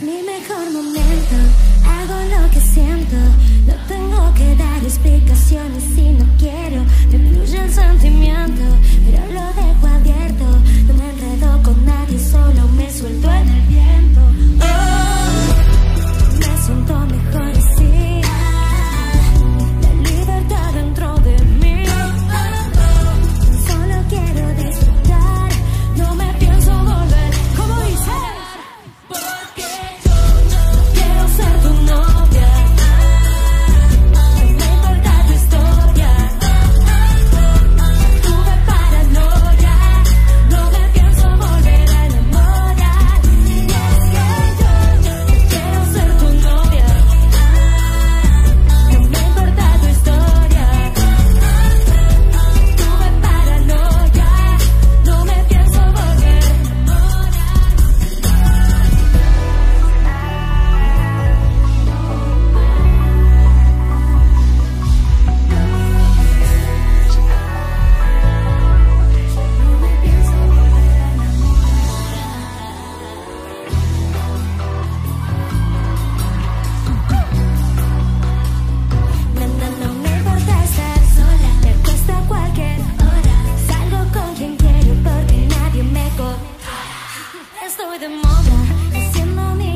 el momento, hago lo que siento. No tengo que dar explicaciones si no quiero. Me fluye el sentimiento, Estoy de moda, haciendo mi